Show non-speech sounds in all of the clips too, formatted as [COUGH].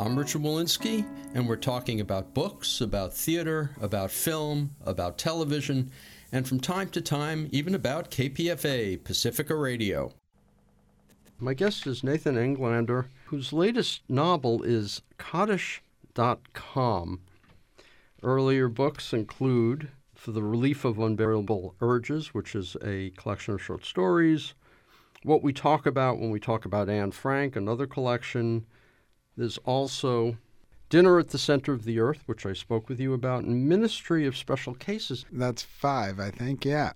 I'm Richard Wolinsky, and we're talking about books, about theater, about film, about television, and from time to time, even about KPFA, Pacifica Radio. My guest is Nathan Englander, whose latest novel is Kaddish.com. Earlier books include For the Relief of Unbearable Urges, which is a collection of short stories, What We Talk About When We Talk About Anne Frank, another collection, there's also Dinner at the Center of the Earth, which I spoke with you about, and Ministry of Special Cases. That's five, I think. Yeah.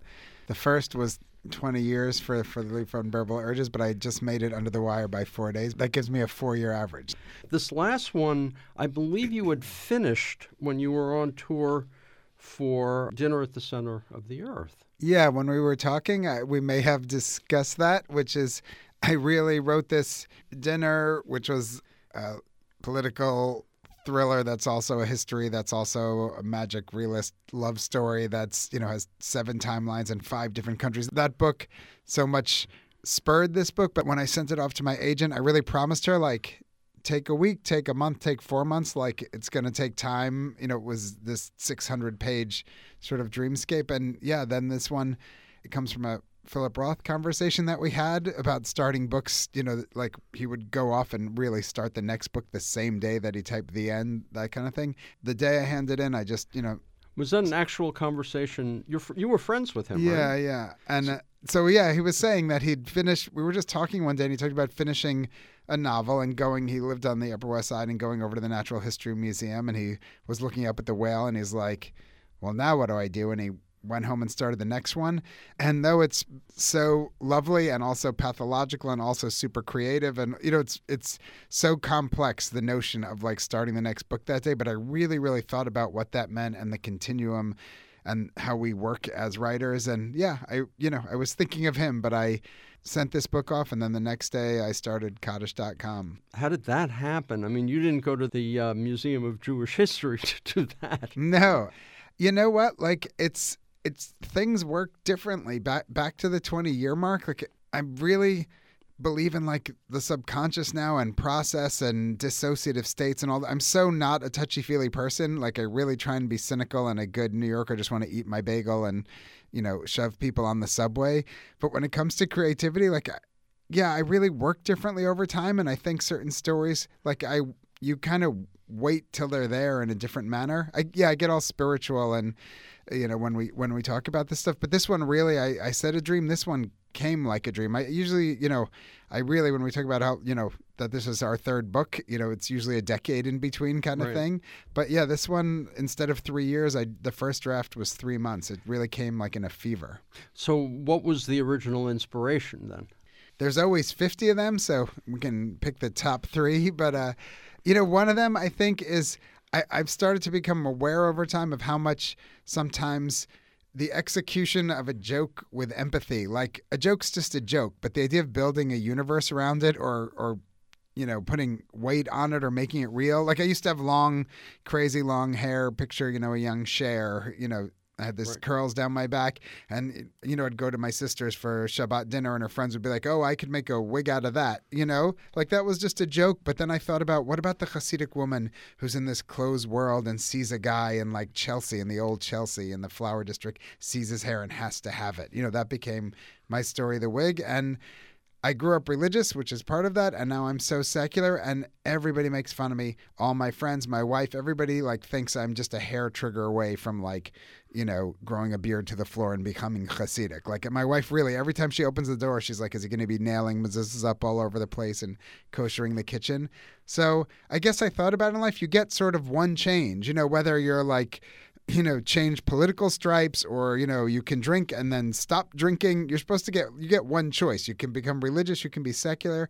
The first was 20 years for, for the Relief from Unbearable Urges, but I just made it under the wire by four days. That gives me a four year average. This last one, I believe you had finished when you were on tour for Dinner at the Center of the Earth. Yeah, when we were talking, I, we may have discussed that, which is I really wrote this dinner, which was a political thriller that's also a history that's also a magic realist love story that's you know has seven timelines in five different countries. That book so much spurred this book but when i sent it off to my agent i really promised her like take a week take a month take four months like it's going to take time. You know it was this 600 page sort of dreamscape. And yeah then this one it comes from a Philip Roth conversation that we had about starting books. You know, like he would go off and really start the next book the same day that he typed the end, that kind of thing. The day I handed in, I just, you know. Was that an actual conversation? You you were friends with him, yeah, right? Yeah, And uh, so, yeah, he was saying that he'd finished. We were just talking one day and he talked about finishing a novel and going. He lived on the Upper West Side and going over to the Natural History Museum and he was looking up at the whale and he's like, well, now what do I do? And he went home and started the next one. And though it's so lovely and also pathological and also super creative and you know it's it's so complex the notion of like starting the next book that day, but I really really thought about what that meant and the continuum and how we work as writers and yeah, I you know, I was thinking of him, but I sent this book off and then the next day I started Kaddish.com. How did that happen? I mean, you didn't go to the uh, Museum of Jewish History [LAUGHS] to do that. No. You know what? Like it's it's things work differently. Back back to the 20 year mark, like I really believe in like the subconscious now and process and dissociative states and all that. I'm so not a touchy feely person. Like I really try and be cynical and a good New Yorker just want to eat my bagel and, you know, shove people on the subway. But when it comes to creativity, like yeah, I really work differently over time and I think certain stories like I you kind of wait till they're there in a different manner. I yeah, I get all spiritual and you know when we when we talk about this stuff but this one really I, I said a dream this one came like a dream i usually you know i really when we talk about how you know that this is our third book you know it's usually a decade in between kind of Right. thing but yeah this one instead of three years i the first draft was three months it really came like in a fever So, what was the original inspiration then? there's always 50 of them so we can pick the top three [LAUGHS] but uh you know one of them i think is I, i've started to become aware over time of how much sometimes the execution of a joke with empathy like a joke's just a joke but the idea of building a universe around it or or you know putting weight on it or making it real like i used to have long crazy long hair picture you know a young Cher you know I had this Right. curls down my back, and you know, I'd go to my sister's for Shabbat dinner, and her friends would be like, "Oh, I could make a wig out of that," you know, like that was just a joke. But then I thought about what about the Hasidic woman who's in this closed world and sees a guy in like Chelsea, in the old Chelsea, in the flower district, sees his hair and has to have it. You know, that became my story, the wig, and I grew up religious, which is part of that, and now I'm so secular, and everybody makes fun of me. All my friends, my wife, everybody like thinks I'm just a hair trigger away from like, you know, growing a beard to the floor and becoming Hasidic. Like my wife, really, every time she opens the door, she's like, "Is he going to be nailing mezuzahs up all over the place and koshering the kitchen?" So I guess I thought about in life, you get sort of one change, you know, whether you're like you know change political stripes or you know you can drink and then stop drinking you're supposed to get you get one choice you can become religious you can be secular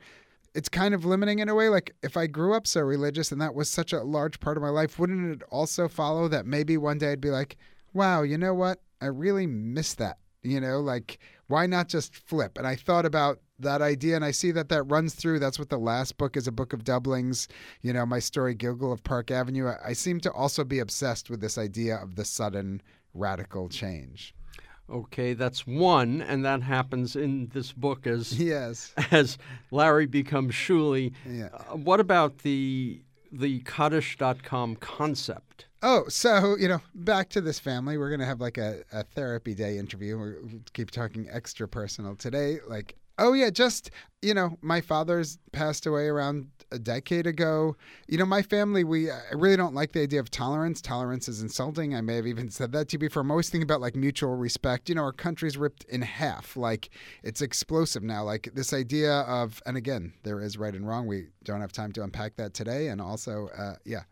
it's kind of limiting in a way. Like if I grew up so religious and that was such a large part of my life, wouldn't it also follow that maybe one day I'd be like, wow, you know what? I really miss that. You know, like why not just flip? And I thought about that idea and I see that that runs through. That's what the last book is a book of doublings. You know, my story, Gilgul of Park Avenue. I, I seem to also be obsessed with this idea of the sudden radical change. Okay, that's one, and that happens in this book as yes [LAUGHS] as Larry becomes Shuli. Yeah. Uh, what about the the Kaddish.com concept? Oh, so you know, back to this family. We're gonna have like a, a therapy day interview. We keep talking extra personal today. Like, oh yeah, just you know, my father's passed away around a decade ago. You know, my family, we I really don't like the idea of tolerance. Tolerance is insulting. I may have even said that to you before. I'm always thinking about like mutual respect. You know, our country's ripped in half. Like it's explosive now. Like this idea of, and again, there is right and wrong. We don't have time to unpack that today. And also, uh, yeah,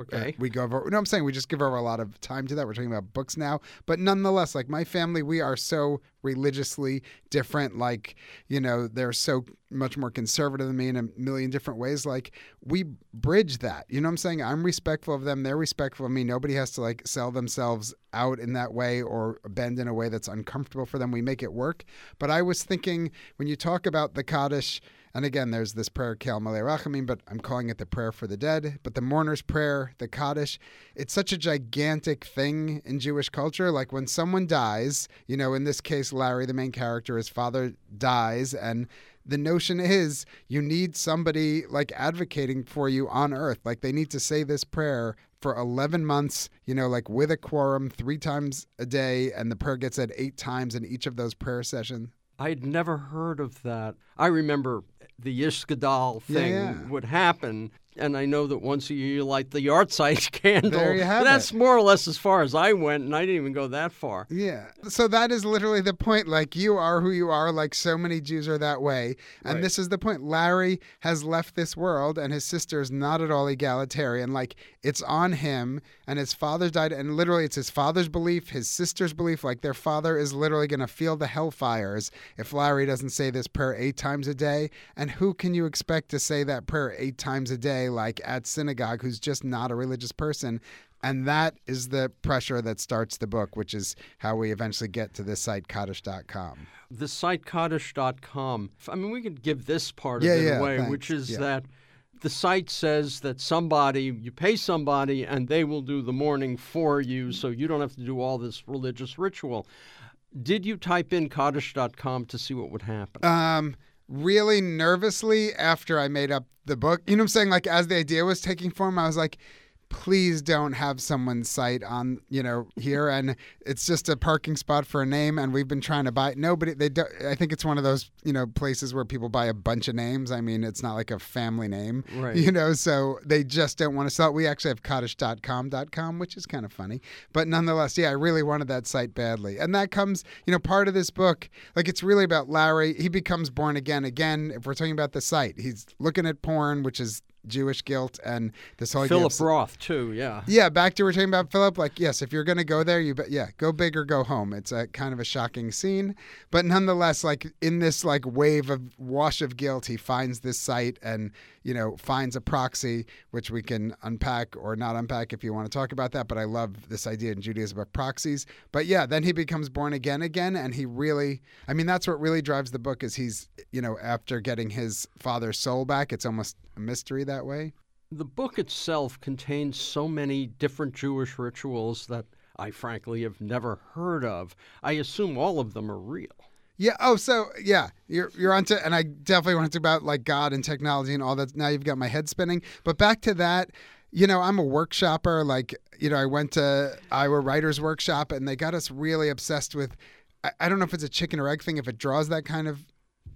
Okay. uh, we go over. No, I'm saying we just give over a lot of time to that. We're talking about books now, but nonetheless, like my family, we are so religiously different. Like you know, they're so much more conservative than me in a million different ways. Like we bridge that. You know what I'm saying? I'm respectful of them. They're respectful of me. Nobody has to like sell themselves out in that way or bend in a way that's uncomfortable for them. We make it work. But I was thinking when you talk about the Kaddish. And again, there's this prayer, Kel Malei Rachamim, but I'm calling it the prayer for the dead. But the mourner's prayer, the Kaddish, it's such a gigantic thing in Jewish culture. Like when someone dies, you know, in this case, Larry, the main character, his father dies, and the notion is you need somebody like advocating for you on earth. Like they need to say this prayer for 11 months, you know, like with a quorum three times a day, and the prayer gets said eight times in each of those prayer sessions. I'd never heard of that. I remember the Yishkadal Yeah, thing yeah. would happen, and I know that once a year you light the yard [LAUGHS] site candle. There you have That's it. more or less as far as I went, and I didn't even go that far. Yeah. So that is literally the point. Like you are who you are, like so many Jews are that way. And Right. this is the point. Larry has left this world and his sister is not at all egalitarian. Like it's on him and his father died and literally it's his father's belief, his sister's belief. Like their father is literally gonna feel the hellfires if Larry doesn't say this prayer eight times a day. And who can you expect to say that prayer eight times a day, like at synagogue, who's just not a religious person? And that is the pressure that starts the book, which is how we eventually get to this site, Kaddish.com. The site Kaddish.com, I mean, we could give this part Yeah, of it yeah, away, thanks. which is Yeah. that the site says that somebody, you pay somebody, and they will do the mourning for you, so you don't have to do all this religious ritual. Did you type in Kaddish.com to see what would happen? Um, really nervously after I made up the book. You know what I'm saying? Like as the idea was taking form, I was like, please don't have someone's site on, you know, here and it's just a parking spot for a name and we've been trying to buy it. nobody they don't. I think it's one of those, you know, places where people buy a bunch of names. I mean, it's not like a family name. Right. You know, so they just don't want to sell it. We actually have Kaddish.com.com, which is kind of funny. But nonetheless, yeah, I really wanted that site badly. And that comes, you know, part of this book, like it's really about Larry. He becomes born again again. If we're talking about the site, he's looking at porn, which is Jewish guilt and this whole idea Philip of- Roth, too, yeah. yeah, back to what we're talking about Philip. Like, yes, if you're gonna go there, you bet. Yeah, go big or go home. It's a kind of a shocking scene, but nonetheless, like in this like wave of wash of guilt, he finds this site and you know finds a proxy, which we can unpack or not unpack if you want to talk about that. But I love this idea in Judaism about proxies. But yeah, then he becomes born again again, and he really, I mean, that's what really drives the book. Is he's you know after getting his father's soul back, it's almost a mystery that way. The book itself contains so many different Jewish rituals that I frankly have never heard of. I assume all of them are real. Yeah. Oh, so yeah, you're you're onto, and I definitely want to talk about like God and technology and all that. Now you've got my head spinning. But back to that, you know, I'm a workshopper. Like, you know, I went to Iowa Writers Workshop, and they got us really obsessed with. I, I don't know if it's a chicken or egg thing, if it draws that kind of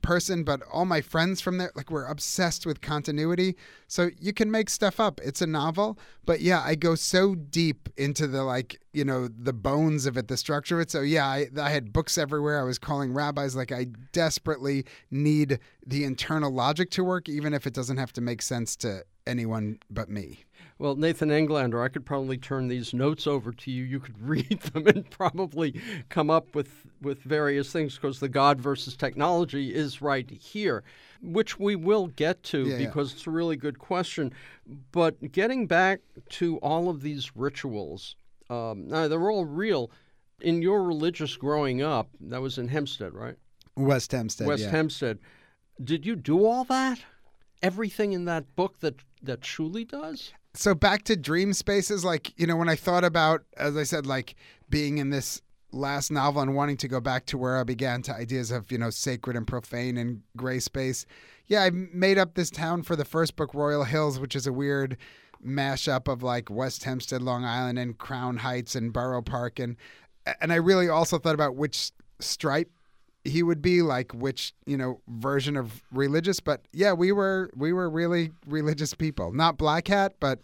person, but all my friends from there, like, we're obsessed with continuity. So you can make stuff up. It's a novel, but yeah, I go so deep into the like, you know, the bones of it, the structure of it. So yeah, I, I had books everywhere. I was calling rabbis like I desperately need the internal logic to work, even if it doesn't have to make sense to anyone but me. Well, Nathan Englander, I could probably turn these notes over to you. You could [LAUGHS] read them and probably come up with, with various things because the God versus technology is right here, which we will get to Yeah, yeah. because it's a really good question. But getting back to all of these rituals, um, now they're all real. In your religious growing up, that was in Hempstead, right? West Hempstead. West yeah. Hempstead. Did you do all that? Everything in that book that that Shuli does? So back to dream spaces like you know when i thought about as i said like being in this last novel and wanting to go back to where i began to ideas of you know sacred and profane and gray space yeah i made up this town for the first book royal hills which is a weird mashup of like west hempstead long island and crown heights and borough park and and i really also thought about which stripe he would be like which you know version of religious but yeah we were we were really religious people. Not black hat but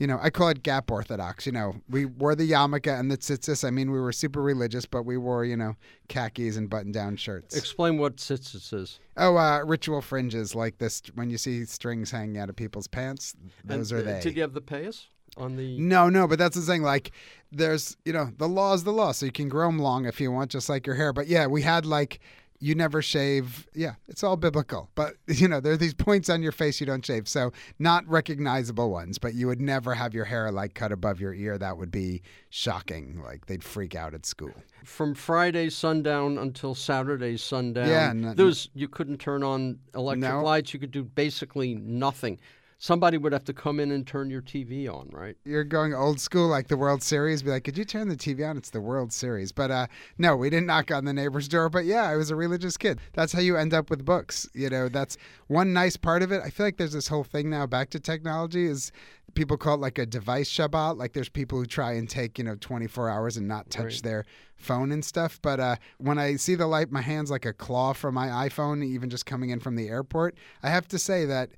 you know i call it gap orthodox you know. We wore the yarmulke and the tzitzis. I mean we were super religious but we wore you know khakis and button down shirts. Explain what tzitzis is. oh uh ritual fringes like this when you see strings hanging out of people's pants those And, are they. Did you have the payas on the? no, no, but that's the thing. Like, there's, you know, the law is the law, so you can grow them long if you want, just like your hair. But yeah, we had like, you never shave. Yeah, it's all biblical. But, [LAUGHS] you know, there are these points on your face you don't shave. So, not recognizable ones, but you would never have your hair like cut above your ear. That would be shocking. Like, they'd freak out at school. From Friday sundown until Saturday sundown. Yeah, no- there was you couldn't turn on electric No. lights. You could do basically nothing. Somebody would have to come in and turn your TV on, right? You're going old school, like the World Series. Be like, could you turn the TV on? It's the World Series. But uh, no, we didn't knock on the neighbor's door. But yeah, I was a religious kid. That's how you end up with books. You know, that's one nice part of it. I feel like there's this whole thing now back to technology is people call it like a device Shabbat. Like there's people who try and take, you know, 24 hours and not touch Right. their phone and stuff. But uh, when I see the light, my hand's like a claw from my iPhone, even just coming in from the airport. I have to say that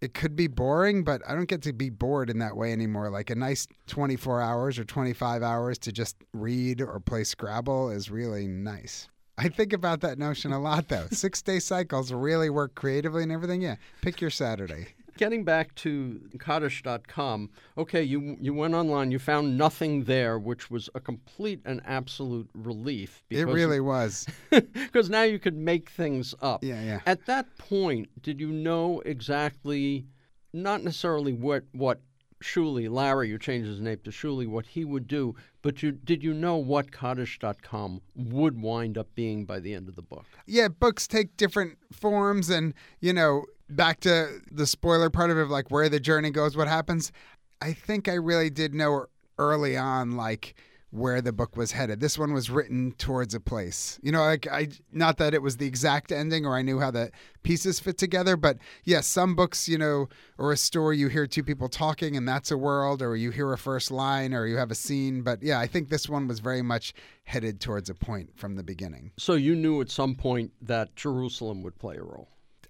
it could be boring, but I don't get to be bored in that way anymore. Like a nice 24 hours or 25 hours to just read or play Scrabble is really nice. I think about that notion a lot, though. Six day cycles really work creatively and everything. Yeah, pick your Saturday. Getting back to Kaddish.com, okay, you you went online, you found nothing there, which was a complete and absolute relief. It really was. [LAUGHS] because now you could make things up. Yeah, yeah. At that point, did you know exactly, not necessarily what what Shuli, Larry, you changed his name to Shuli, what he would do, but you did you know what Kaddish.com would wind up being by the end of the book? yeah, books take different forms, and you know, back to the spoiler part of it, like where the journey goes, what happens. I think I really did know early on, like where the book was headed. This one was written towards a place. You know, like I not that it was the exact ending or I knew how the pieces fit together, but yes, some books, you know, or a story you hear two people talking and that's a world or you hear a first line or you have a scene, but yeah, I think this one was very much headed towards a point from the beginning. So you knew at some point that Jerusalem would play a role.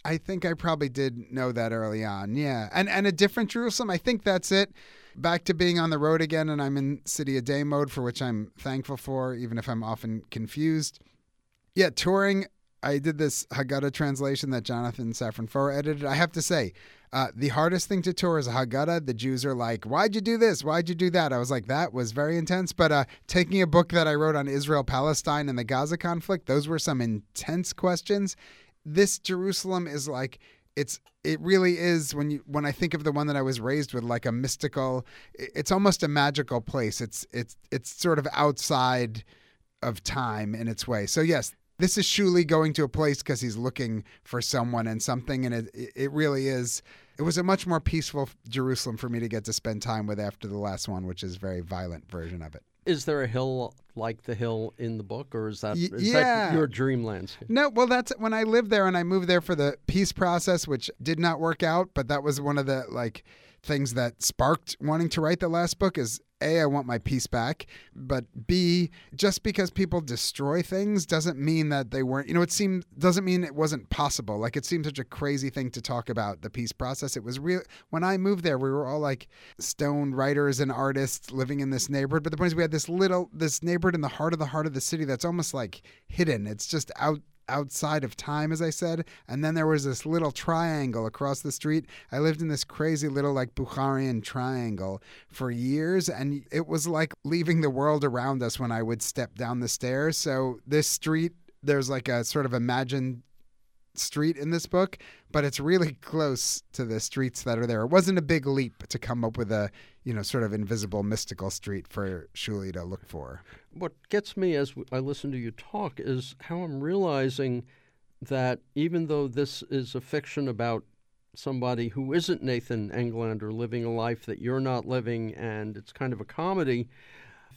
I think I probably did know that early on. Yeah. And and a different Jerusalem. I think that's it. Back to being on the road again and I'm in city a day mode for which I'm thankful for even if I'm often confused. Yeah, touring I did this Haggadah translation that Jonathan Safran Foer edited. I have to say, uh, the hardest thing to tour is a Haggadah. The Jews are like, "Why'd you do this? Why'd you do that?" I was like, "That was very intense." But uh, taking a book that I wrote on Israel, Palestine, and the Gaza conflict, those were some intense questions. This Jerusalem is like it's it really is when you when I think of the one that I was raised with like a mystical it's almost a magical place. It's it's it's sort of outside of time in its way. So yes this is Shuli going to a place because he's looking for someone and something and it it- really is it was a much more peaceful Jerusalem for me to get to spend time with after the last one which is a very violent version of it Is there a hill like the hill in the book, or is that yeah. that your dream landscape? No, well, that's when I lived there and I moved there for the peace process, which did not work out. But that was one of the like things that sparked wanting to write the last book. Is a I want my piece back, but b just because people destroy things doesn't mean that they weren't. You know, it seemed doesn't mean it wasn't possible. Like it seemed such a crazy thing to talk about the peace process. It was real. When I moved there, we were all like stone writers and artists living in this neighborhood. But the point is, we had this little this neighborhood in the heart of the heart of the city that's almost like hidden. It's just out outside of time, as I said. And then there was this little triangle across the street. I lived in this crazy little, like, Bukharian triangle for years. And it was like leaving the world around us when I would step down the stairs. So this street, there's like a sort of imagined street in this book, but it's really close to the streets that are there. It wasn't a big leap to come up with a, you know, sort of invisible mystical street for Shuli to look for. What gets me as I listen to you talk is how I'm realizing that even though this is a fiction about somebody who isn't Nathan Englander living a life that you're not living and it's kind of a comedy,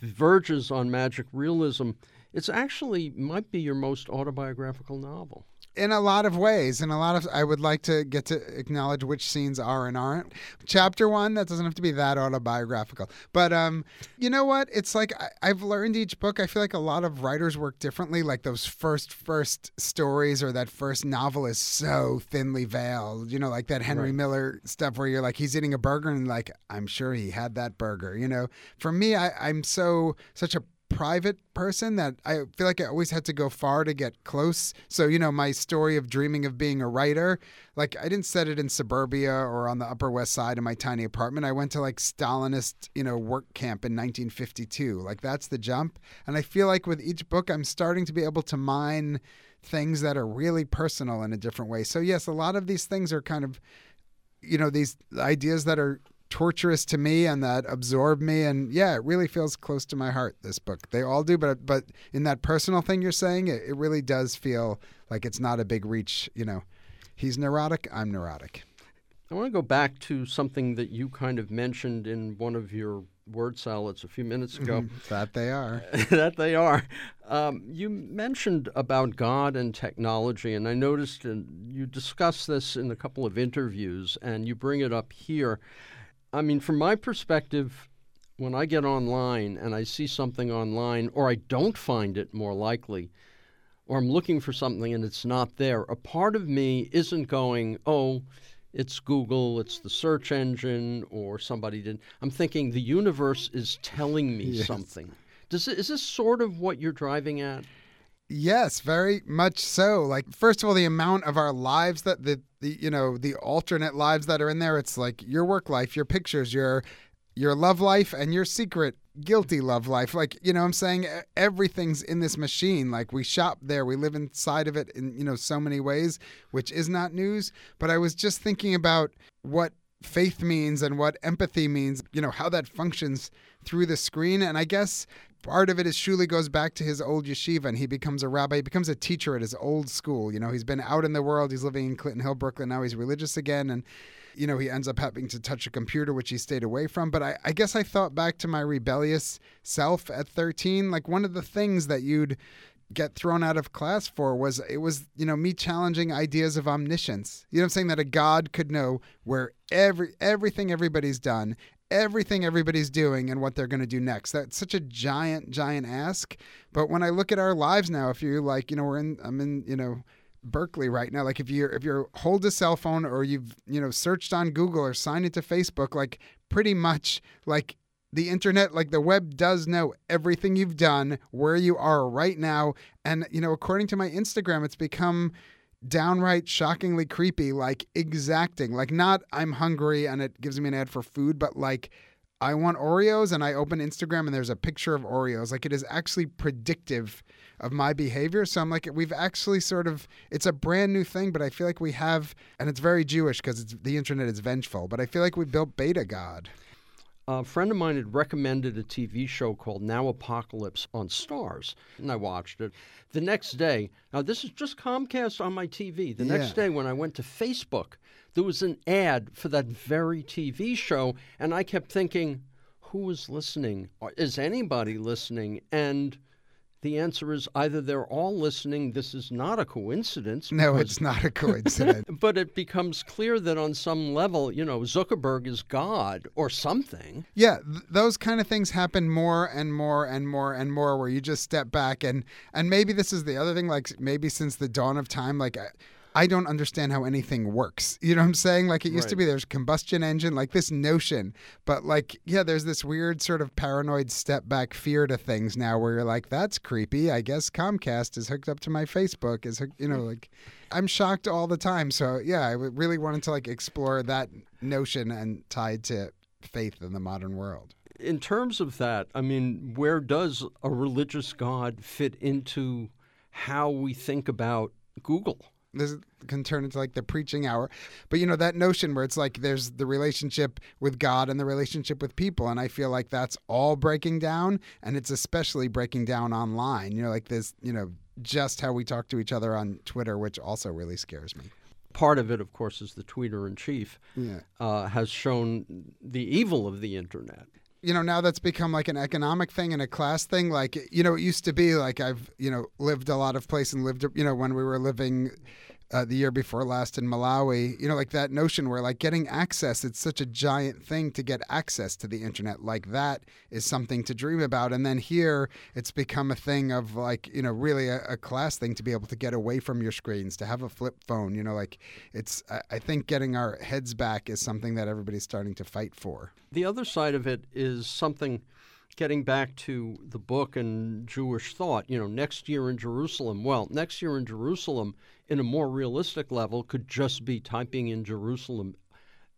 verges on magic realism, it's actually might be your most autobiographical novel in a lot of ways. In a lot of, I would like to get to acknowledge which scenes are and aren't. Chapter one, that doesn't have to be that autobiographical, but um, you know what? It's like I, I've learned each book. I feel like a lot of writers work differently. Like those first first stories or that first novel is so thinly veiled. You know, like that Henry right. Miller stuff where you're like he's eating a burger and like I'm sure he had that burger. You know, for me, I, I'm so such a private person that I feel like I always had to go far to get close. So, you know, my story of dreaming of being a writer, like I didn't set it in suburbia or on the Upper West Side in my tiny apartment. I went to like Stalinist, you know, work camp in 1952. Like that's the jump. And I feel like with each book, I'm starting to be able to mine things that are really personal in a different way. So, yes, a lot of these things are kind of you know these ideas that are torturous to me and that absorb me. And yeah it really feels close to my heart this book. They all do but but in that personal thing you're saying it, it really does feel like it's not a big reach you know. He's neurotic i'm neurotic. I want to go back to something that you kind of mentioned in one of your word salads a few minutes ago. That they are. [LAUGHS] That they are. Um, you mentioned about god and technology and i noticed and you discussed this in a couple of interviews and you bring it up here I mean, from my perspective, when I get online and I see something online, or I don't find it more likely, or I'm looking for something and it's not there, a part of me isn't going, oh, it's Google, it's the search engine, or somebody did. I'm thinking the universe is telling me [LAUGHS] yes. something. Does it, is this sort of what you're driving at? Yes, very much so. Like first of all, the amount of our lives that the, the you know the alternate lives that are in there. It's like your work life, your pictures, your your love life, and your secret guilty love life. Like you know, I'm saying everything's in this machine. Like we shop there, we live inside of it in you know so many ways, which is not news. But I was just thinking about what faith means and what empathy means. You know how that functions through the screen, and I guess part of it is Shuli goes back to his old yeshiva and he becomes a rabbi. He becomes a teacher at his old school. You know, he's been out in the world. He's living in Clinton Hill, Brooklyn. Now he's religious again. And, you know, he ends up having to touch a computer, which he stayed away from. But I, I guess I thought back to my rebellious self at 13. Like one of the things that you'd get thrown out of class for was it was you know me challenging ideas of omniscience you know i'm saying that a god could know where every everything everybody's done everything everybody's doing and what they're going to do next. That's such a giant, giant ask. But when I look at our lives now, if you're like, you know, we're in, I'm in, you know, Berkeley right now. Like if you're if you're hold a cell phone or you've you know searched on Google or signed into Facebook, like pretty much like the internet, like the web does know everything you've done, where you are right now, and you know according to my Instagram, it's become downright shockingly creepy, like exacting. Like, not I'm hungry and it gives me an ad for food, but like I want Oreos and I open Instagram and there's a picture of Oreos. Like, it is actually predictive of my behavior. So I'm like, we've actually sort of, it's a brand new thing, but I feel like we have, and it's very Jewish because the internet is vengeful, but I feel like we built Beta God a friend of mine had recommended a TV show called Now Apocalypse on Starz, and I watched it. The next day, now this is just Comcast on my TV. The yeah. next day, when I went to Facebook, there was an ad for that very TV show, and I kept thinking, who is listening? Is anybody listening? And the answer is either they're all listening, this is not a coincidence. No, it's not a coincidence. [LAUGHS] but it becomes clear that on some level, you know, Zuckerberg is God or something. Yeah, th- those kind of things happen more and more and more and more where you just step back and and maybe this is the other thing like maybe since the dawn of time like uh, I don't understand how anything works. You know what I'm saying? Like it used to be there's combustion engine, like this notion, but like yeah, there's this weird sort of paranoid step back fear to things now where you're like that's creepy. I guess Comcast is hooked up to my Facebook is you know like I'm shocked all the time. So yeah, I really wanted to like explore that notion and tied to faith in the modern world. In terms of that, I mean, where does a religious God fit into how we think about Google? This can turn into like the preaching hour. But you know that notion where it's like there's the relationship with god and the relationship with people and i feel like that's all breaking down and it's especially breaking down online. You know like this you know just how we talk to each other on twitter which also really scares me. Part of it, of course, is the tweeter in chief yeah. uh, has shown the evil of the internet. You know now that's become like an economic thing and a class thing like you know it used to be like i've you know lived a lot of place and lived you know when we were living uh, the year before last in malawi you know like that notion where like getting access it's such a giant thing to get access to the internet. Like that is something to dream about. And then here it's become a thing of like you know really a, a class thing to be able to get away from your screens to have a flip phone you know like it's I, I think getting our heads back is something that everybody's starting to fight for. The other side of it is something getting back to the book and Jewish thought. You know, next year in Jerusalem. Well, next year in Jerusalem, in a more realistic level, could just be typing in Jerusalem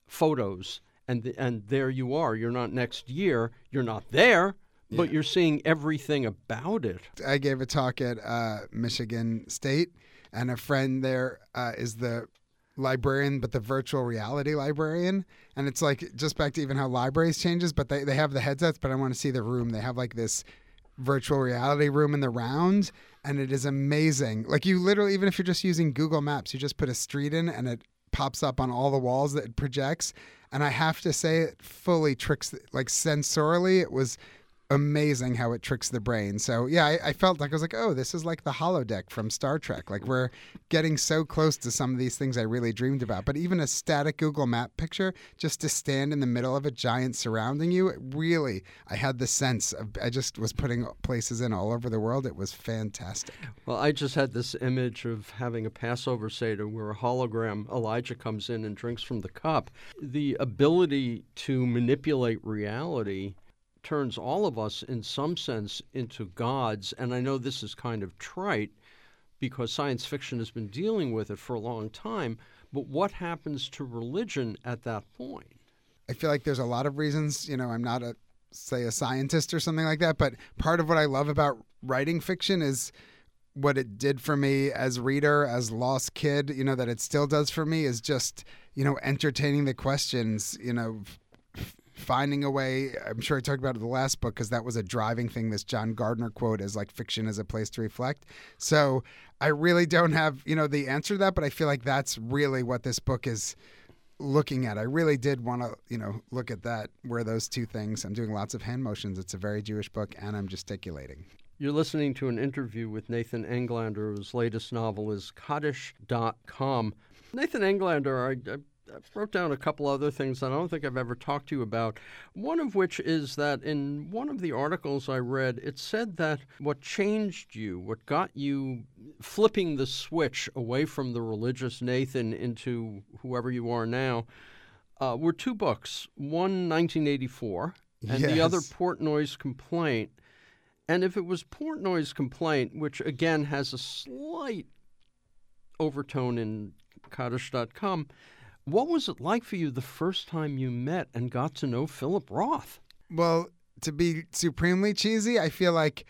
photos, and and there you are. You're not next year. You're not there, but you're seeing everything about it. I gave a talk at uh, Michigan State, and a friend there uh, is the librarian, but the virtual reality librarian. And it's like just back to even how libraries changes, but they, they have the headsets, but I want to see the room. They have like this virtual reality room in the round, and it is amazing. Like you literally, even if you're just using Google Maps, you just put a street in, and it pops up on all the walls that it projects. And I have to say, it fully tricks, like sensorily, it was amazing how it tricks the brain. So yeah, I, I felt like I was like, oh, this is like the holodeck from Star Trek. Like we're getting so close to some of these things I really dreamed about. But even a static Google Map picture, just to stand in the middle of a giant surrounding you, really, I had the sense of. I just was putting places in all over the world. It was fantastic. Well, I just had this image of having a Passover Seder where a hologram, Elijah comes in and drinks from the cup. The ability to manipulate reality turns all of us, in some sense, into gods. And I know this is kind of trite because science fiction has been dealing with it for a long time. But what happens to religion at that point? I feel like there's a lot of reasons. You know, I'm not a say a scientist or something like that, but part of what I love about writing fiction is what it did for me as reader, as lost kid. You know that it still does for me is just you know entertaining the questions. You know. Finding a way, I'm sure I talked about it in the last book because that was a driving thing. This John Gardner quote is like fiction is a place to reflect. So I really don't have, you know, the answer to that, but I feel like that's really what this book is looking at. I really did want to, you know, look at that where those two things. I'm doing lots of hand motions. It's a very Jewish book, and I'm gesticulating. You're listening to an interview with Nathan Englander, whose latest novel is Kaddish.com. Nathan Englander, I, I, I wrote down a couple other things that I don't think I've ever talked to you about. One of which is that in one of the articles I read, it said that what changed you, what got you flipping the switch away from the religious Nathan into whoever you are now, uh, were two books. One, 1984, and the other, Portnoy's Complaint. And if it was Portnoy's complaint, which again has a slight overtone in Kaddish.com, what was it like for you the first time you met and got to know Philip Roth? Well, to be supremely cheesy, I feel like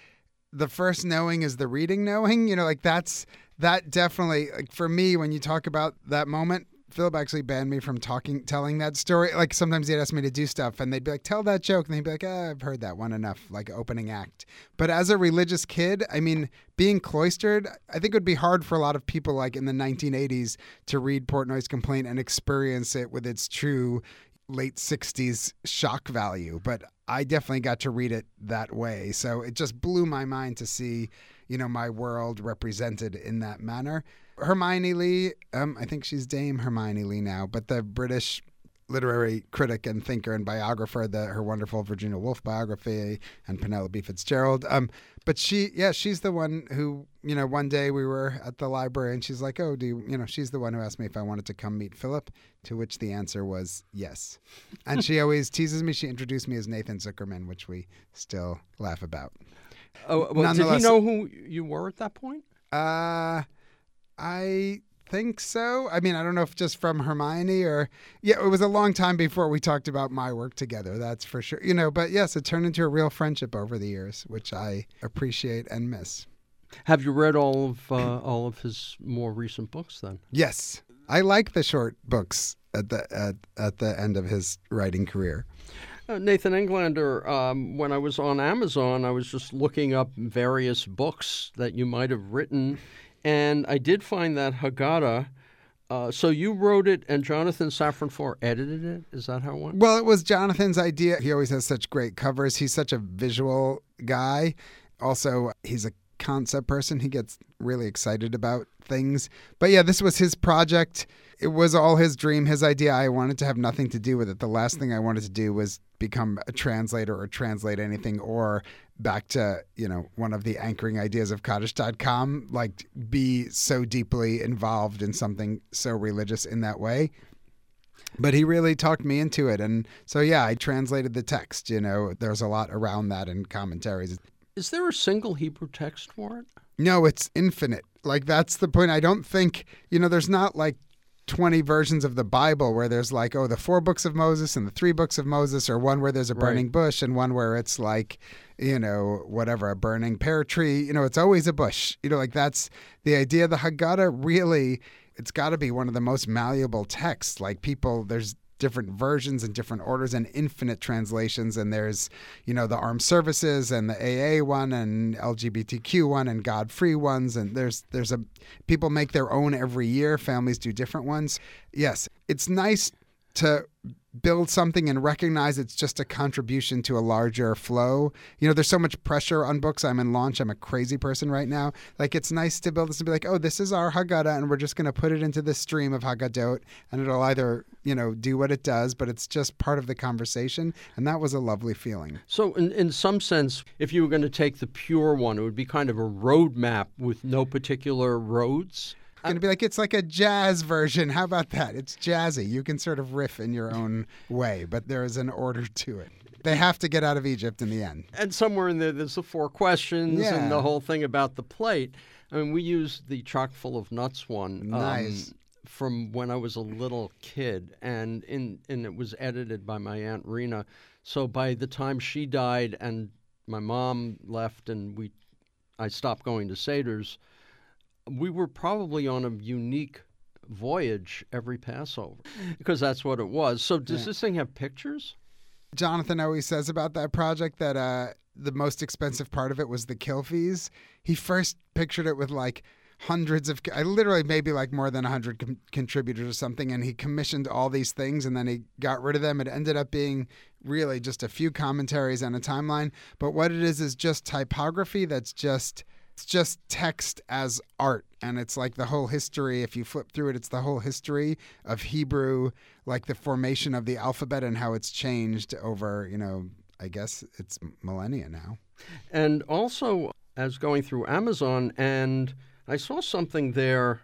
the first knowing is the reading knowing. You know, like that's that definitely like for me when you talk about that moment. Philip actually banned me from talking, telling that story. Like sometimes he'd ask me to do stuff, and they'd be like, "Tell that joke," and he'd be like, ah, "I've heard that one enough." Like opening act. But as a religious kid, I mean, being cloistered, I think it would be hard for a lot of people, like in the 1980s, to read Portnoy's Complaint and experience it with its true late 60s shock value. But I definitely got to read it that way, so it just blew my mind to see, you know, my world represented in that manner. Hermione Lee, um, I think she's Dame Hermione Lee now, but the British literary critic and thinker and biographer, the her wonderful Virginia Woolf biography and Penelope Fitzgerald. Um, but she, yeah, she's the one who, you know, one day we were at the library and she's like, oh, do you, you know, she's the one who asked me if I wanted to come meet Philip, to which the answer was yes. And she [LAUGHS] always teases me. She introduced me as Nathan Zuckerman, which we still laugh about. Oh, well, did he know who you were at that point? Uh, I think so. I mean, I don't know if just from Hermione or yeah, it was a long time before we talked about my work together. That's for sure. You know, but yes, it turned into a real friendship over the years, which I appreciate and miss. Have you read all of uh, all of his more recent books then? Yes, I like the short books at the at, at the end of his writing career. Uh, Nathan Englander, um, when I was on Amazon, I was just looking up various books that you might have written, and I did find that Haggadah. Uh, so you wrote it, and Jonathan Safran Foer edited it. Is that how it went? Well, it was Jonathan's idea. He always has such great covers. He's such a visual guy. Also, he's a concept person. He gets really excited about things. But yeah, this was his project. It was all his dream, his idea. I wanted to have nothing to do with it. The last thing I wanted to do was become a translator or translate anything or back to, you know, one of the anchoring ideas of Kaddish.com, like be so deeply involved in something so religious in that way but he really talked me into it and so yeah i translated the text you know there's a lot around that in commentaries Is there a single Hebrew text for it? no it's infinite like that's the point. I don't think you know there's not like 20 versions of the bible where there's like oh the four books of moses and the three books of moses or one where there's a Right. burning bush and one where it's like you know whatever a burning pear tree. You know it's always a bush. You know like that's the idea. The haggadah really it's got to be one of the most malleable texts. Like people there's different versions and different orders and infinite translations. And there's you know the armed services and the AA one and LGBTQ one and God free ones. And there's there's a people make their own every year. Families do different ones. Yes it's nice to build something and recognize it's just a contribution to a larger flow. You know, there's so much pressure on books. I'm in launch. I'm a crazy person right now. Like, it's nice to build this and be like, oh, this is our Haggadah, and we're just going to put it into the stream of Haggadot, and it'll either, you know, do what it does, but it's just part of the conversation. And that was a lovely feeling. So, in, in some sense, if you were going to take the pure one, it would be kind of a roadmap with no particular roads. Going to be like, it's like a jazz version. How about that? It's jazzy. You can sort of riff in your own way, but there is an order to it. They have to get out of Egypt in the end. And somewhere in there, there's the four questions Yeah. and the whole thing about the plate. I mean, we used the chock full of nuts one. um, from when I was a little kid, and in and it was edited by my aunt Rena. So by the time she died and my mom left, and we, I stopped going to Seder's. We were probably on a unique voyage every Passover because that's what it was. So does Yeah. this thing have pictures? Jonathan always says about that project that uh, the most expensive part of it was the kill fees. He first pictured it with like hundreds of, I literally maybe like more than 100 com- contributors or something, and he commissioned all these things and then he got rid of them. It ended up being really just a few commentaries and a timeline. But what it is is just typography that's just. It's just text as art. And it's like the whole history. If you flip through it, it's the whole history of Hebrew, like the formation of the alphabet and how it's changed over, you know, I guess it's millennia now. And also, as going through Amazon, and I saw something there,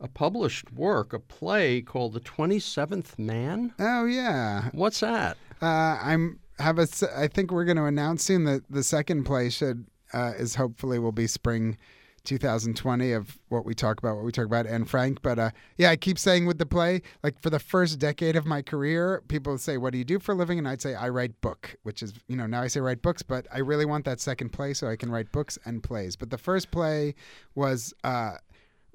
a published work, a play called The 27th Man. Oh, yeah. What's that? Uh, I'm have a. I think we're going to announce soon that the second play should uh, is hopefully will be spring 2020 of what we talk about, what we talk about, Anne Frank. But uh, yeah, I keep saying with the play, like for the first decade of my career, people say, "What do you do for a living?" And I'd say, "I write book," which is you know now I say write books, but I really want that second play so I can write books and plays. But the first play was. Uh,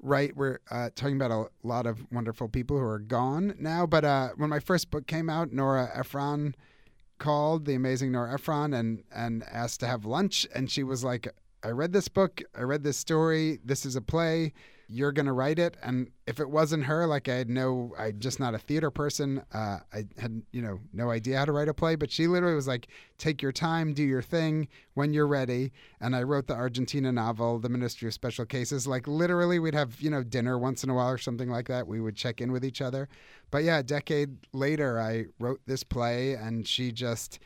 right we're uh, talking about a lot of wonderful people who are gone now but uh, when my first book came out nora ephron called the amazing nora ephron and and asked to have lunch. And she was like i read this book. I read this story. This is a play you're going to write it. And if it wasn't her, like I had no, I'm just not a theater person. Uh, I had, you know, no idea how to write a play, but she literally was like, take your time, do your thing when you're ready. And I wrote the Argentina novel, The Ministry of Special Cases. Like literally, we'd have, you know, dinner once in a while or something like that. We would check in with each other. But yeah, a decade later, I wrote this play and she just,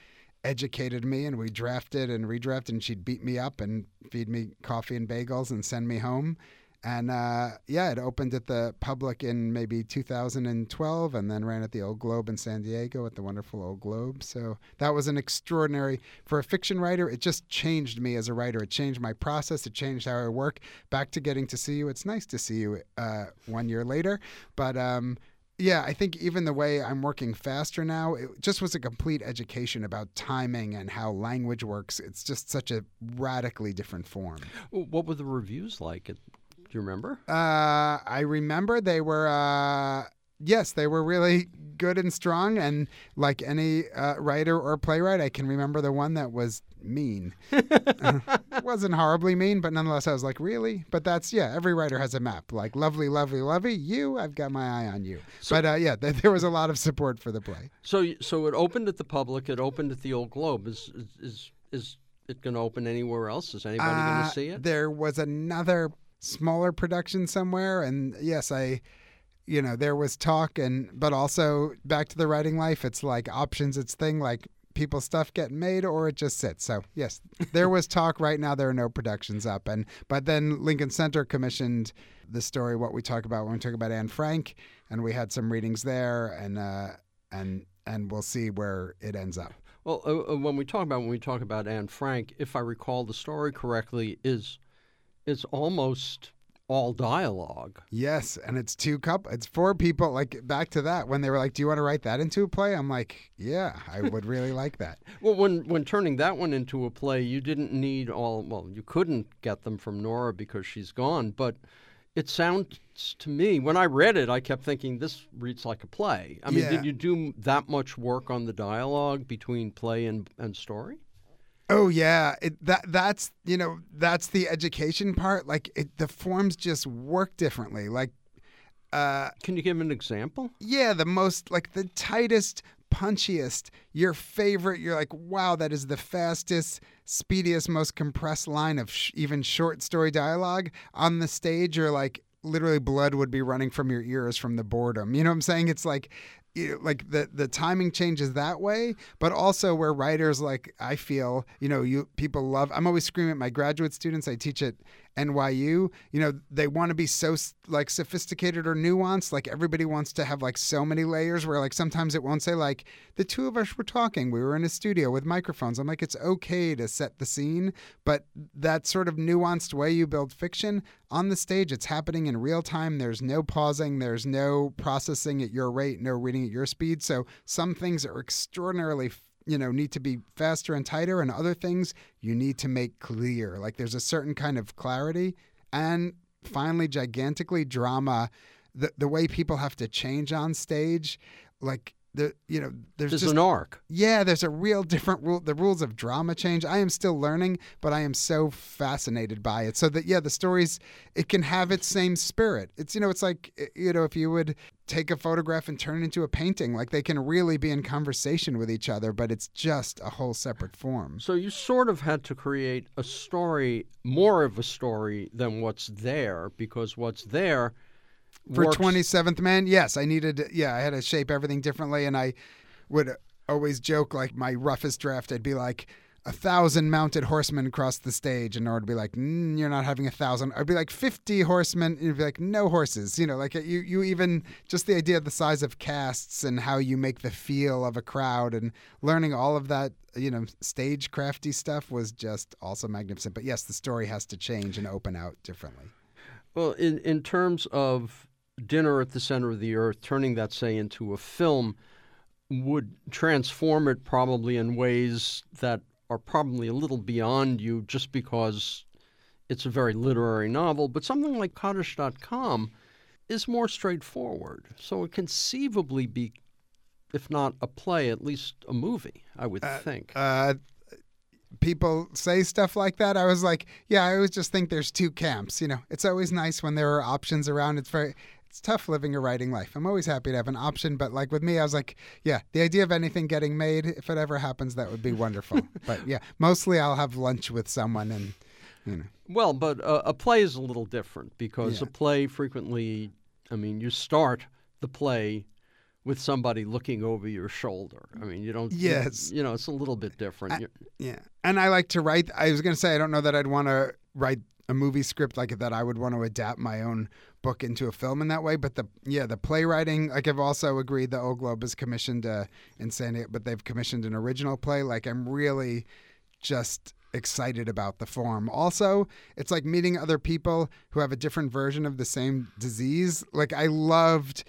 educated me and we drafted and redrafted and she'd beat me up and feed me coffee and bagels and send me home and uh, yeah, it opened at the public in maybe 2012 and then ran at the Old Globe in San Diego at the wonderful Old Globe. So that was an extraordinary, for a fiction writer, it just changed me as a writer. It changed my process, it changed how I work. Back to getting to see you. It's nice to see you uh, one year later. But um, yeah, I think even the way I'm working faster now, it just was a complete education about timing and how language works. It's just such a radically different form. What were the reviews like? Do you remember? Uh, I remember they were. Uh, yes, they were really [LAUGHS] good and strong. And like any uh, writer or playwright, I can remember the one that was mean. [LAUGHS] uh, wasn't horribly mean, but nonetheless, I was like, really? But that's, yeah, every writer has a map. Like, lovely, lovely, lovely, you, I've got my eye on you. So, but uh, yeah, th- there was a lot of support for the play. So, so it opened at the public, it opened at the Old Globe. Is, is, is it going to open anywhere else? Is anybody going to uh, see it? There was another smaller production somewhere. And yes, I you know there was talk and but also back to the writing life it's like options it's thing like people's stuff getting made or it just sits. So yes there was talk. Right now there are no productions up. And but then lincoln center commissioned the story what we talk about when we talk about anne frank. And we had some readings there and uh and and we'll see where it ends up. Well uh, uh when we talk about when we talk about anne frank if i recall the story correctly is is almost all dialogue. Yes, and it's two couple. It's four people. Like back to that when they were like, "Do you want to write that into a play?" I'm like, "Yeah, I would really like that." [LAUGHS] Well, when when turning that one into a play, you didn't need all. Well, you couldn't get them from Nora because she's gone, but. It sounds to me when I read it, I kept thinking this reads like a play. I mean, yeah. did you do that much work on the dialogue between play and, and story? Oh yeah, it, that that's you know that's the education part. Like it, the forms just work differently. Like, uh, can you give an example? Yeah, the most like the tightest, punchiest, your favorite. You're like, wow, that is the fastest, speediest, most compressed line of sh- even short story dialogue on the stage. You're like, literally blood would be running from your ears from the boredom. You know what I'm saying? It's like you know, like the the timing changes that way, but also where writers like I feel, you know, you people love. I'm always screaming at my graduate students. I teach at NYU. You know, they want to be so like sophisticated or nuanced. Like everybody wants to have like so many layers. Where like sometimes it won't say like the two of us were talking. We were in a studio with microphones. I'm like, it's okay to set the scene, but that sort of nuanced way you build fiction on the stage, it's happening in real time. There's no pausing. There's no processing at your rate. No reading at your speed. So some things are extraordinarily you know need to be faster and tighter and other things you need to make clear. Like there's a certain kind of clarity and finally gigantically drama. The the way people have to change on stage like the you know there's, there's just, an arc. Yeah, there's a real different rule. The rules of drama change. I am still learning, but I am so fascinated by it. So that yeah, the stories it can have its same spirit. It's you know it's like eh, you know if you would take a photograph and turn it into a painting, like they can really be in conversation with each other, but it's just a whole separate form. So you sort of had to create a story, more of a story than what's there, because what's there for works. 27th Man, yes, I needed, yeah, I had to shape everything differently. And I would always joke, like, my roughest draft, I'd be like, a thousand mounted horsemen across the stage, and Nora would be like, mm, "You're not having a thousand. I'd be like fifty horsemen, and you'd be like, "No horses." You know, like you, you even just the idea of the size of casts and how you make the feel of a crowd, and learning all of that, you know, stage crafty stuff was just also magnificent. But yes, the story has to change and open out differently. Well, in in terms of Dinner at the Center of the Earth, turning that, say, into a film, would transform it probably in ways that are probably a little beyond you just because it's a very literary novel. But something like Kaddish.com is more straightforward. So it conceivably be, if not a play, at least a movie, I would uh, think. Uh, people say stuff like that, I was like, yeah, I always just think there's two camps. You know, it's always nice when there are options around. It's very it's tough living a writing life. I'm always happy to have an option, but like with me, I was like, yeah, the idea of anything getting made, if it ever happens, that would be wonderful. [LAUGHS] but yeah, mostly I'll have lunch with someone and you know. Well, but a, a play is a little different because Yeah. a play frequently, I mean, you start the play with somebody looking over your shoulder. I mean, you don't. you- Yes. You, know, it's a little bit different. I- Yeah. And I like to write. I was going to say, I don't know that I'd want to write a movie script like that. I would want to adapt my own book into a film in that way. But the, yeah, the playwriting, like I've also agreed the Old Globe has commissioned uh, in San Diego, but they've commissioned an original play. Like I'm really just excited about the form. Also, it's like meeting other people who have a different version of the same disease. Like I loved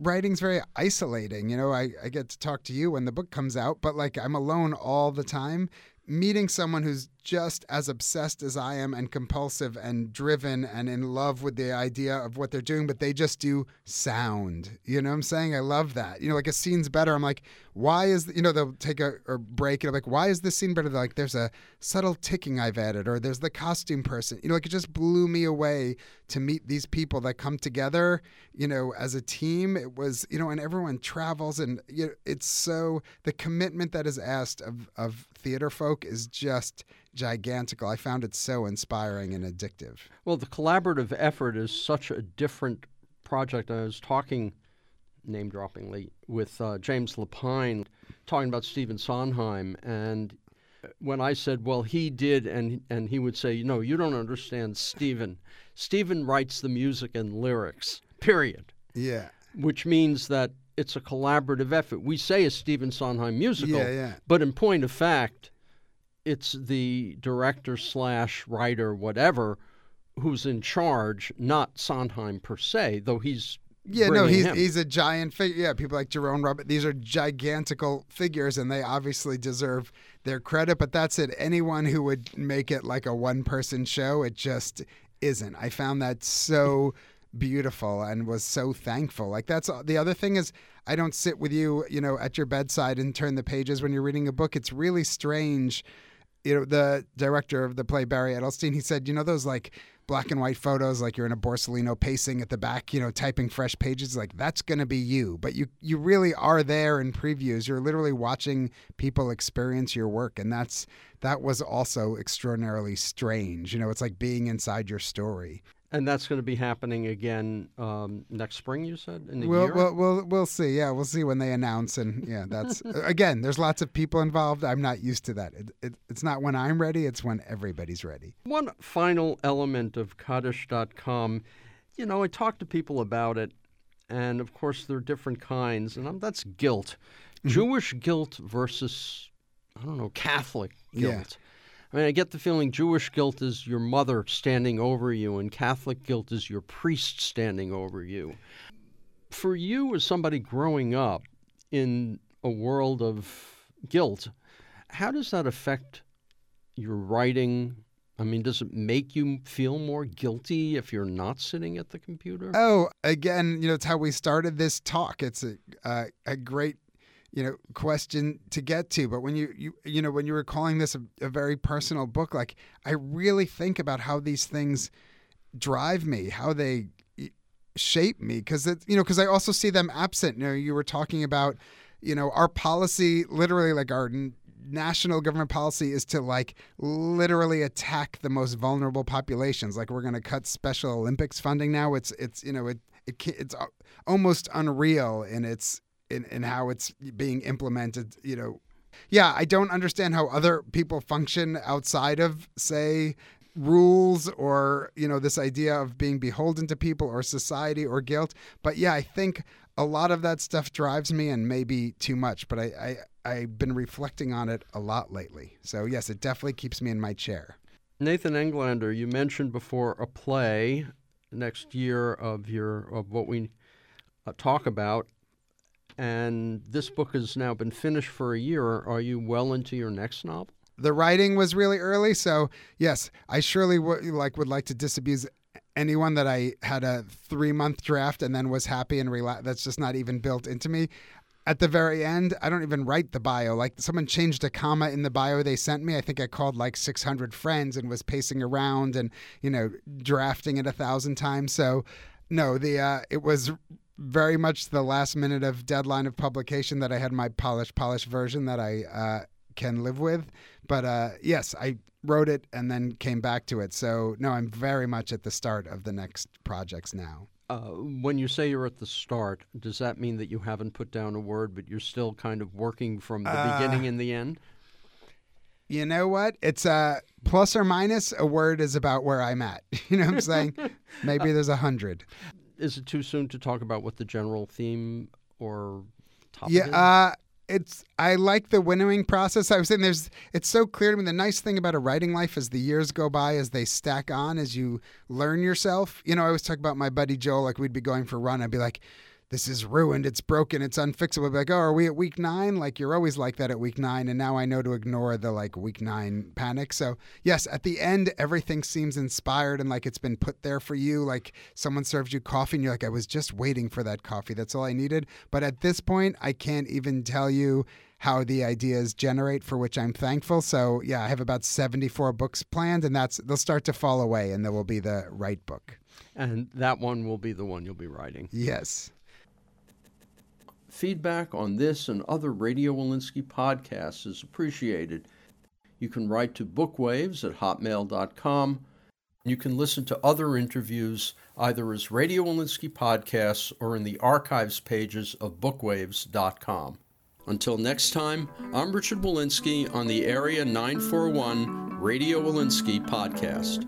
writing's very isolating. You know, I, I get to talk to you when the book comes out, but like I'm alone all the time. Meeting someone who's just as obsessed as I am and compulsive and driven and in love with the idea of what they're doing, but they just do sound. You know what I'm saying? I love that. You know, like a scene's better. I'm like, why is, you know, they'll take a, a break and I'm like, why is this scene better? They're like, there's a subtle ticking I've added, or there's the costume person. You know, like it just blew me away to meet these people that come together, you know, as a team. It was, you know, and everyone travels and you know, it's so, the commitment that is asked of, of theater folk is just gigantical. I found it so inspiring and addictive. Well, the collaborative effort is such a different project. I was talking, name droppingly, with uh, James Lapine, talking about Stephen Sondheim, and when I said, "Well, he did," and and he would say, "No, you don't understand, Stephen. Stephen writes the music and lyrics. Period." Yeah. Which means that it's a collaborative effort. We say a Stephen Sondheim musical, Yeah, yeah. but in point of fact, it's the director slash writer, whatever, who's in charge, not Sondheim per se, though he's Yeah, no, he's him. he's a giant figure. Yeah, people like Jerome Robert. These are gigantical figures, and they obviously deserve their credit. But that's it. Anyone who would make it like a one person show, it just isn't. I found that so beautiful and was so thankful. Like that's the other thing is I don't sit with you, you know, at your bedside and turn the pages when you're reading a book. It's really strange. You know, the director of the play, Barry Edelstein, he said, you know, those like black and white photos, like you're in a Borsalino pacing at the back, you know, typing fresh pages, like that's going to be you. But you, you really are there in previews. You're literally watching people experience your work. And that's, that was also extraordinarily strange. You know, it's like being inside your story. And that's going to be happening again um, next spring. You said in the We'll, year. we'll, we'll, we'll see. Yeah, we'll see when they announce. And yeah, that's, [LAUGHS] again, there's lots of people involved. I'm not used to that. It, it, it's not when I'm ready, it's when everybody's ready. One final element of Kaddish.com, you know, I talk to people about it, and of course there are different kinds, and um, that's guilt. Jewish guilt versus, I don't know, Catholic guilt. Yeah. I mean, I get the feeling Jewish guilt is your mother standing over you, and Catholic guilt is your priest standing over you. For you, as somebody growing up in a world of guilt, how does that affect your writing? I mean, does it make you feel more guilty if you're not sitting at the computer? Oh, again, you know, it's how we started this talk. It's a uh, a great, you know, question to get to. But when you you you know when you were calling this a, a very personal book, like I really think about how these things drive me, how they shape me, because it you know because I also see them absent. You know, you were talking about, you know, our policy, literally like our national government policy is to like literally attack the most vulnerable populations like we're going to cut special olympics funding now it's it's you know it, it it's almost unreal in its in, in how it's being implemented you know. Yeah i don't understand how other people function outside of say rules or you know this idea of being beholden to people or society or guilt. But yeah i think a lot of that stuff drives me and maybe too much but i, I i've been reflecting on it a lot lately. So yes it definitely keeps me in my chair. Nathan Englander, you mentioned before a play next year of your of what we uh, talk about, and this book has now been finished for a year. Are you well into your next novel? the writing was really early so yes i surely like would like to disabuse anyone that i had a three month draft and then was happy and relaxed that's just not even built into me at the very end, I don't even write the bio. Like someone changed a comma in the bio they sent me. I think I called like 600 friends and was pacing around and you know drafting it a thousand times. So no, the uh, it was very much the last minute of deadline of publication that I had my polished polished version that I uh, can live with. But uh, yes, I wrote it and then came back to it. So no, I'm very much at the start of the next projects now. Uh, when you say you're at the start, does that mean that you haven't put down a word, but you're still kind of working from the Uh, beginning and the end? You know what? It's a plus or minus. A word is about where I'm at. [LAUGHS] You know what I'm saying? [LAUGHS] Maybe there's a hundred. Is it too soon to talk about what the general theme or topic Yeah, is? uh, it's. I like the winnowing process. I was saying there's. It's so clear to me. The nice thing about a writing life as the years go by, as they stack on, as you learn yourself. You know, I always talk about my buddy Joe. Like we'd be going for a run. I'd be like. This is ruined. It's broken. It's unfixable. Like, oh, are we at week nine? Like you're always like that at week nine, and now I know to ignore the like week nine panic. So yes, at the end, everything seems inspired and like it's been put there for you. Like someone serves you coffee, and you're like, I was just waiting for that coffee. That's all I needed. But at this point, I can't even tell you how the ideas generate, for which I'm thankful. So yeah, I have about 74 books planned, and that's they'll start to fall away, and there will be the right book. and that one will be the one you'll be writing. Yes. Feedback on this and other Radio Wolinsky podcasts is appreciated. You can write to bookwaves at hotmail.com. You can listen to other interviews either as Radio Wolinsky podcasts or in the archives pages of bookwaves.com. Until next time, I'm Richard Wolinsky on the Area 941 Radio Wolinsky podcast.